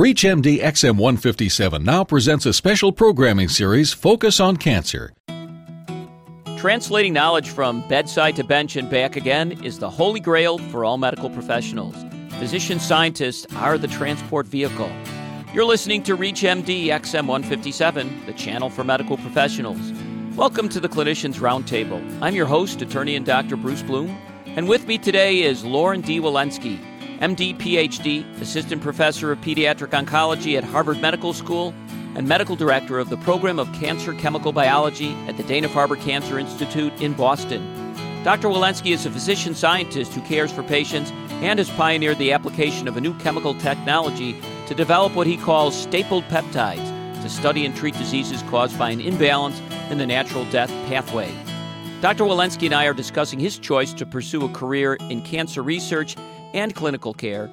ReachMD XM157 now presents a special programming series, Focus on Cancer. Translating knowledge from bedside to bench and back again is the holy grail for all medical professionals. Physician scientists are the transport vehicle. You're listening to ReachMD XM157, the channel for medical professionals. Welcome to the Clinicians Roundtable. I'm your host, attorney and Dr. Bruce Bloom, and with me today is Loren D. Walensky. MD, PhD, Assistant Professor of Pediatric Oncology at Harvard Medical School, and Medical Director of the Program of Cancer Chemical Biology at the Dana Farber Cancer Institute in Boston. Dr. Walensky is a physician scientist who cares for patients and has pioneered the application of a new chemical technology to develop what he calls stapled peptides to study and treat diseases caused by an imbalance in the natural death pathway. Dr. Walensky and I are discussing his choice to pursue a career in cancer research and clinical care.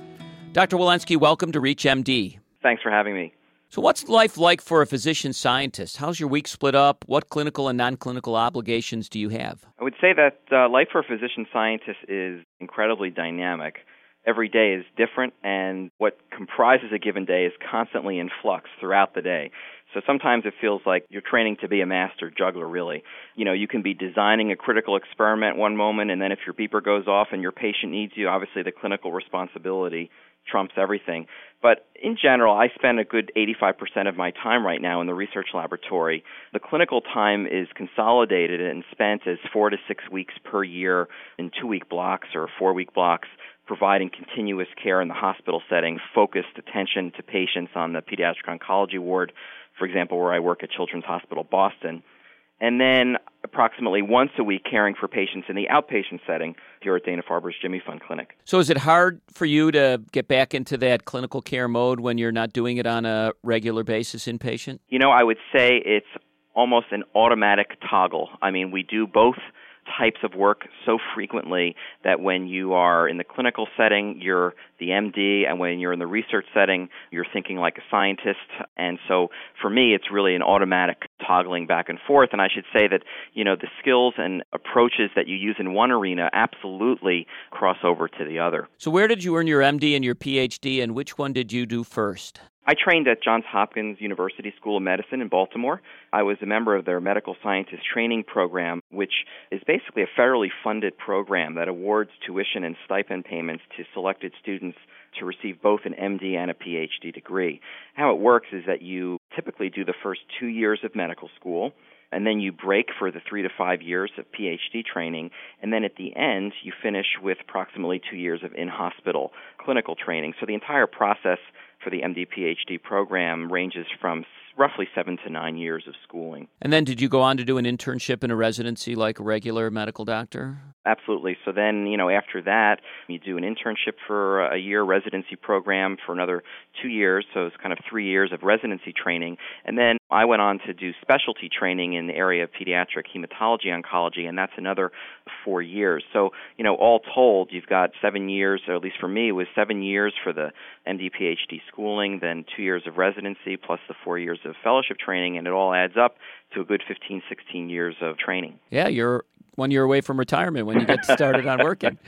Dr. Walensky, welcome to ReachMD. Thanks for having me. So, what's life like for a physician scientist? How's your week split up? What clinical and non clinical obligations do you have? I would say that uh, life for a physician scientist is incredibly dynamic. Every day is different, and what comprises a given day is constantly in flux throughout the day. So sometimes it feels like you're training to be a master juggler, really. You know, you can be designing a critical experiment one moment, and then if your beeper goes off and your patient needs you, obviously the clinical responsibility trumps everything. But in general, I spend a good 85% of my time right now in the research laboratory. The clinical time is consolidated and spent as four to six weeks per year in two week blocks or four week blocks providing continuous care in the hospital setting, focused attention to patients on the pediatric oncology ward, for example, where I work at Children's Hospital Boston. And then approximately once a week caring for patients in the outpatient setting here at Dana Farber's Jimmy Fund Clinic. So, is it hard for you to get back into that clinical care mode when you're not doing it on a regular basis inpatient? You know, I would say it's almost an automatic toggle. I mean, we do both types of work so frequently that when you are in the clinical setting, you're the MD, and when you're in the research setting, you're thinking like a scientist. And so for me, it's really an automatic toggling back and forth. And I should say that, you know, the skills and approaches that you use in one arena absolutely cross over to the other. So, where did you earn your MD and your PhD, and which one did you do first? I trained at Johns Hopkins University School of Medicine in Baltimore. I was a member of their medical scientist training program, which is basically a federally funded program that awards tuition and stipend payments to selected students to receive both an MD and a PhD degree. How it works is that you typically do the first two years of medical school and then you break for the three to five years of PhD training, and then at the end you finish with approximately two years of in hospital clinical training. So the entire process for the MD PhD program ranges from roughly seven to nine years of schooling. And then did you go on to do an internship and a residency like a regular medical doctor? Absolutely. So then, you know, after that, you do an internship for a year, residency program for another two years. So it's kind of three years of residency training. And then I went on to do specialty training in the area of pediatric hematology oncology, and that's another four years. So, you know, all told, you've got seven years, or at least for me, it was seven years for the MD PhD schooling, then two years of residency, plus the four years of fellowship training, and it all adds up to a good 15, 16 years of training. Yeah, you're one year away from retirement when you get started on working.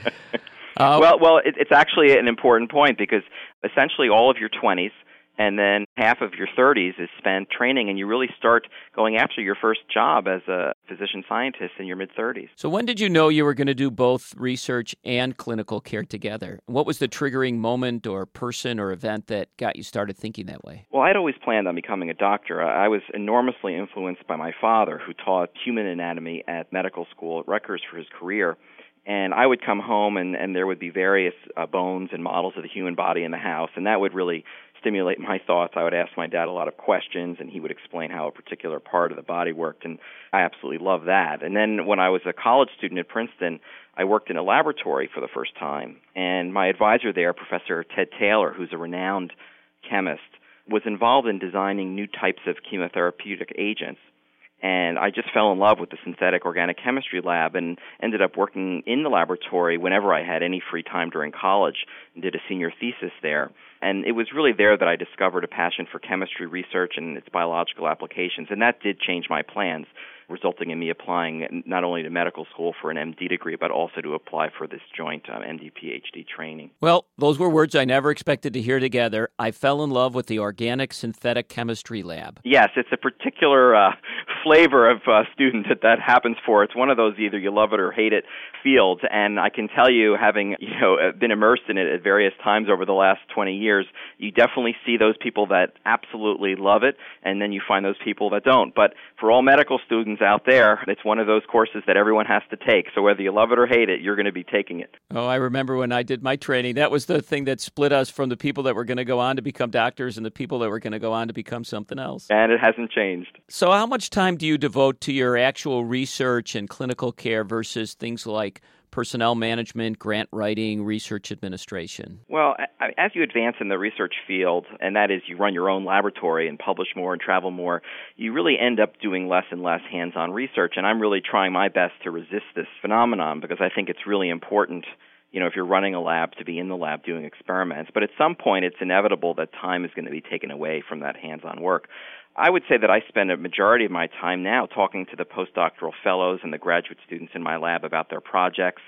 Uh, well, well, it, it's actually an important point because essentially all of your 20s and then half of your 30s is spent training and you really start going after your first job as a physician scientist in your mid 30s. So when did you know you were going to do both research and clinical care together? What was the triggering moment or person or event that got you started thinking that way? Well, I'd always planned on becoming a doctor. I was enormously influenced by my father who taught human anatomy at medical school at Rutgers for his career and I would come home and and there would be various uh, bones and models of the human body in the house and that would really stimulate my thoughts. I would ask my dad a lot of questions, and he would explain how a particular part of the body worked, and I absolutely love that. And then when I was a college student at Princeton, I worked in a laboratory for the first time, and my advisor there, Professor Ted Taylor, who's a renowned chemist, was involved in designing new types of chemotherapeutic agents and I just fell in love with the synthetic organic chemistry lab and ended up working in the laboratory whenever I had any free time during college and did a senior thesis there. And it was really there that I discovered a passion for chemistry research and its biological applications, and that did change my plans. resulting in me applying not only to medical school for an MD degree, but also to apply for this joint um, MD PhD training. Well, those were words I never expected to hear together. I fell in love with the organic synthetic chemistry lab. Yes, it's a particular uh, flavor of uh, student that that happens for. It's one of those either you love it or hate it fields, and I can tell you, having you know uh, been immersed in it at various times over the last 20 years, you definitely see those people that absolutely love it, and then you find those people that don't. But for all medical students out there, it's one of those courses that everyone has to take. So whether you love it or hate it, you're going to be taking it. Oh, I remember when I did my training. That was the thing that split us from the people that were going to go on to become doctors and the people that were going to go on to become something else. And it hasn't changed. So, how much time do you devote to your actual research and clinical care versus things like personnel management, grant writing, research administration? Well, as you advance in the research field, and that is you run your own laboratory and publish more and travel more, you really end up doing less and less hands on research. And I'm really trying my best to resist this phenomenon because I think it's really important you know, if you're running a lab to be in the lab doing experiments. But at some point, it's inevitable that time is going to be taken away from that hands-on work. I would say that I spend a majority of my time now talking to the postdoctoral fellows and the graduate students in my lab about their projects,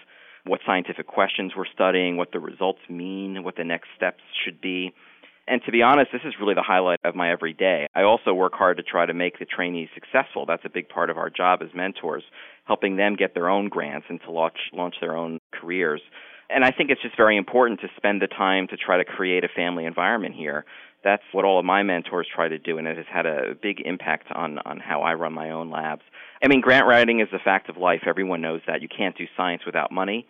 what scientific questions we're studying, what the results mean, what the next steps should be. And to be honest, this is really the highlight of my everyday. I also work hard to try to make the trainees successful. That's a big part of our job as mentors, helping them get their own grants and to launch launch their own careers. And I think it's just very important to spend the time to try to create a family environment here that's what all of my mentors try to do, and it has had a big impact on on how I run my own labs. I mean, grant writing is a fact of life. Everyone knows that. You can't do science without money,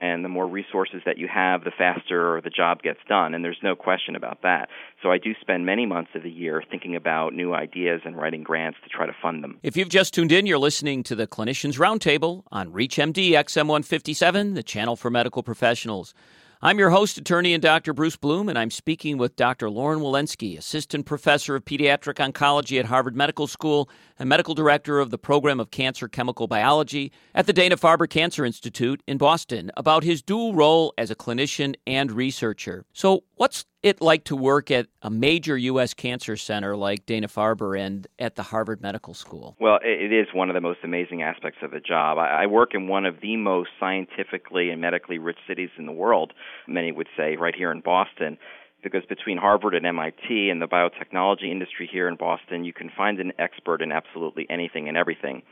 and the more resources that you have, the faster the job gets done, and there's no question about that. So I do spend many months of the year thinking about new ideas and writing grants to try to fund them. If you've just tuned in, you're listening to the Clinicians Roundtable on ReachMD XM157, the channel for medical professionals. I'm your host, attorney and Dr. Bruce Bloom, and I'm speaking with Dr. Loren Walensky, Assistant Professor of Pediatric Oncology at Harvard Medical School and Medical Director of the Program of Cancer Chemical Biology at the Dana Farber Cancer Institute in Boston, about his dual role as a clinician and researcher. So, what's it like to work at a major U.S. cancer center like Dana Farber and at the Harvard Medical School? Well, it is one of the most amazing aspects of the job. I work in one of the most scientifically and medically rich cities in the world, many would say, right here in Boston because between Harvard and MIT and the biotechnology industry here in Boston, you can find an expert in absolutely anything and everything.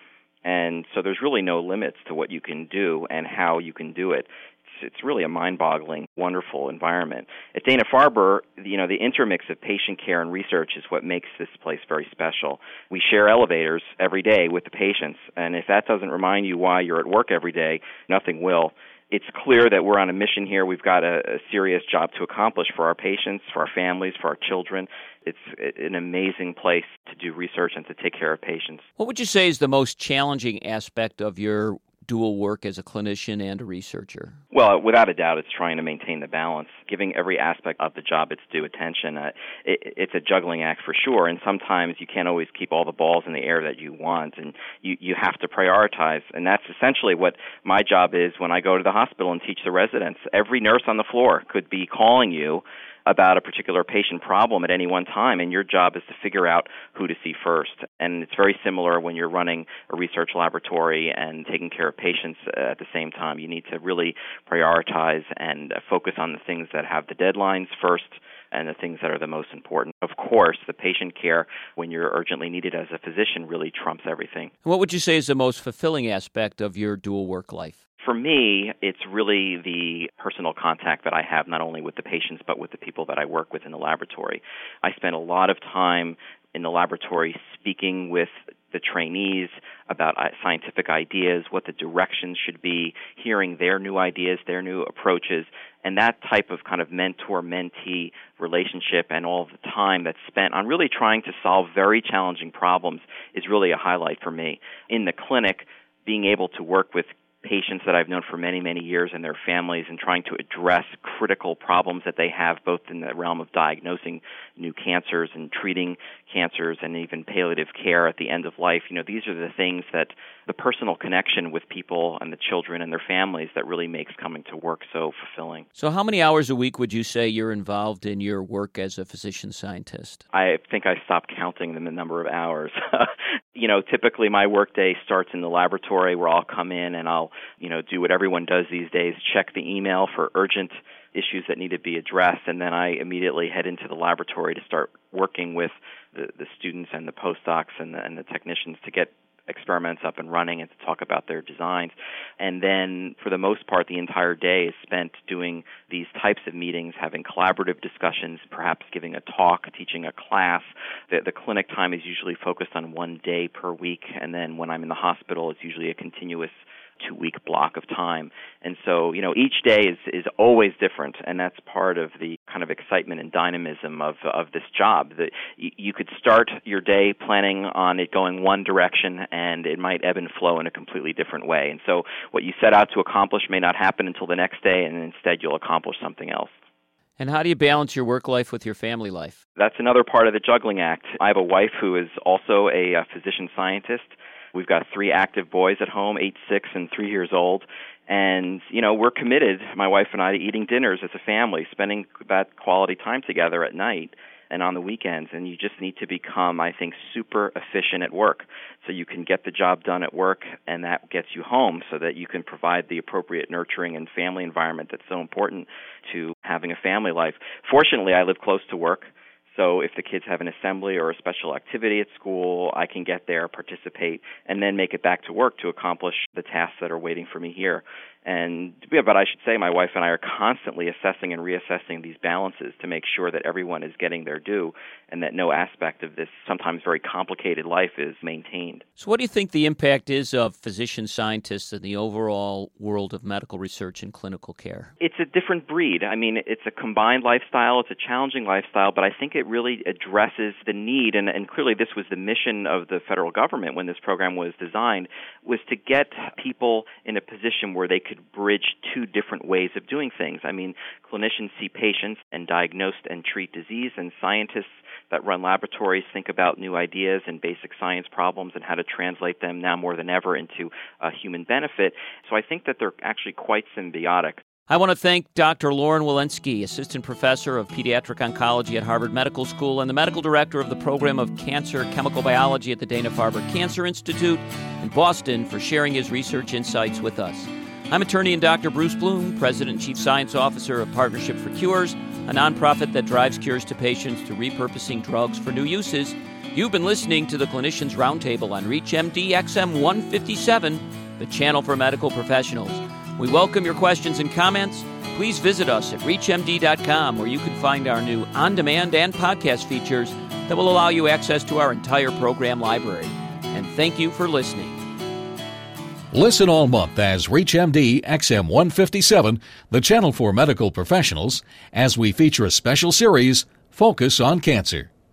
And so there's really no limits to what you can do and how you can do it it's really a mind-boggling, wonderful environment. At Dana Farber, you know, the intermix of patient care and research is what makes this place very special. We share elevators every day with the patients, and if that doesn't remind you why you're at work every day, nothing will. It's clear that we're on a mission here. We've got a, a serious job to accomplish for our patients, for our families, for our children. It's an amazing place to do research and to take care of patients. What would you say is the most challenging aspect of your dual work as a clinician and a researcher? Well, without a doubt, it's trying to maintain the balance, giving every aspect of the job its due attention. Uh, it, it's a juggling act for sure, and sometimes you can't always keep all the balls in the air that you want, and you you have to prioritize. And that's essentially what my job is when I go to the hospital and teach the residents. Every nurse on the floor could be calling you about a particular patient problem at any one time, and your job is to figure out who to see first. And it's very similar when you're running a research laboratory and taking care of patients uh, at the same time. You need to really prioritize and uh, focus on the things that have the deadlines first and the things that are the most important. Of course, the patient care when you're urgently needed as a physician really trumps everything. What would you say is the most fulfilling aspect of your dual work life? For me, it's really the personal contact that I have not only with the patients but with the people that I work with in the laboratory. I spend a lot of time in the laboratory speaking with the trainees about uh, scientific ideas, what the directions should be, hearing their new ideas, their new approaches, and that type of kind of mentor mentee relationship and all the time that's spent on really trying to solve very challenging problems is really a highlight for me. In the clinic, being able to work with patients that I've known for many, many years and their families and trying to address critical problems that they have both in the realm of diagnosing new cancers and treating cancers and even palliative care at the end of life. You know, these are the things that the personal connection with people and the children and their families that really makes coming to work so fulfilling. So, how many hours a week would you say you're involved in your work as a physician scientist? I think I stopped counting the number of hours. you know, typically my workday starts in the laboratory where I'll come in and I'll, you know, do what everyone does these days, check the email for urgent issues that need to be addressed, and then I immediately head into the laboratory to start working with the, the students and the postdocs and the, and the technicians to get experiments up and running and to talk about their designs. And then, for the most part, the entire day is spent doing these types of meetings, having collaborative discussions, perhaps giving a talk, teaching a class. The, the clinic time is usually focused on one day per week, and then when I'm in the hospital, it's usually a continuous two week block of time. And so, you know, each day is, is always different, and that's part of the kind of excitement and dynamism of, of this job. That you could start your day planning on it going one direction, and it might ebb and flow in a completely different way. And so, what you set out to accomplish may not happen until the next day, and instead you'll accomplish something else. And how do you balance your work life with your family life? That's another part of the juggling act. I have a wife who is also a, a physician scientist We've got three active boys at home, eight, six, and three years old. And, you know, we're committed, my wife and I, to eating dinners as a family, spending that quality time together at night and on the weekends. And you just need to become, I think, super efficient at work so you can get the job done at work and that gets you home so that you can provide the appropriate nurturing and family environment that's so important to having a family life. Fortunately, I live close to work. So if the kids have an assembly or a special activity at school, I can get there, participate, and then make it back to work to accomplish the tasks that are waiting for me here. And yeah, but I should say my wife and I are constantly assessing and reassessing these balances to make sure that everyone is getting their due and that no aspect of this sometimes very complicated life is maintained. So what do you think the impact is of physician scientists in the overall world of medical research and clinical care? It's a different breed. I mean, it's a combined lifestyle, it's a challenging lifestyle, but I think it really addresses the need and, and clearly this was the mission of the federal government when this program was designed was to get people in a position where they could bridge two different ways of doing things. I mean, clinicians see patients and diagnose and treat disease, and scientists that run laboratories think about new ideas and basic science problems and how to translate them now more than ever into a human benefit. So I think that they're actually quite symbiotic. I want to thank Dr. Loren Walensky, Assistant Professor of Pediatric Oncology at Harvard Medical School and the Medical Director of the Program of Cancer Chemical Biology at the Dana Farber Cancer Institute in Boston, for sharing his research insights with us. I'm attorney and Dr. Bruce Bloom, President and Chief Science Officer of Partnership for Cures, a nonprofit that drives cures to patients through repurposing drugs for new uses. You've been listening to the Clinicians Roundtable on ReachMD XM 157, the channel for medical professionals. We welcome your questions and comments. Please visit us at ReachMD.com, where you can find our new on demand and podcast features that will allow you access to our entire program library. And thank you for listening. Listen all month as ReachMD XM157, the channel for medical professionals, as we feature a special series, Focus on Cancer.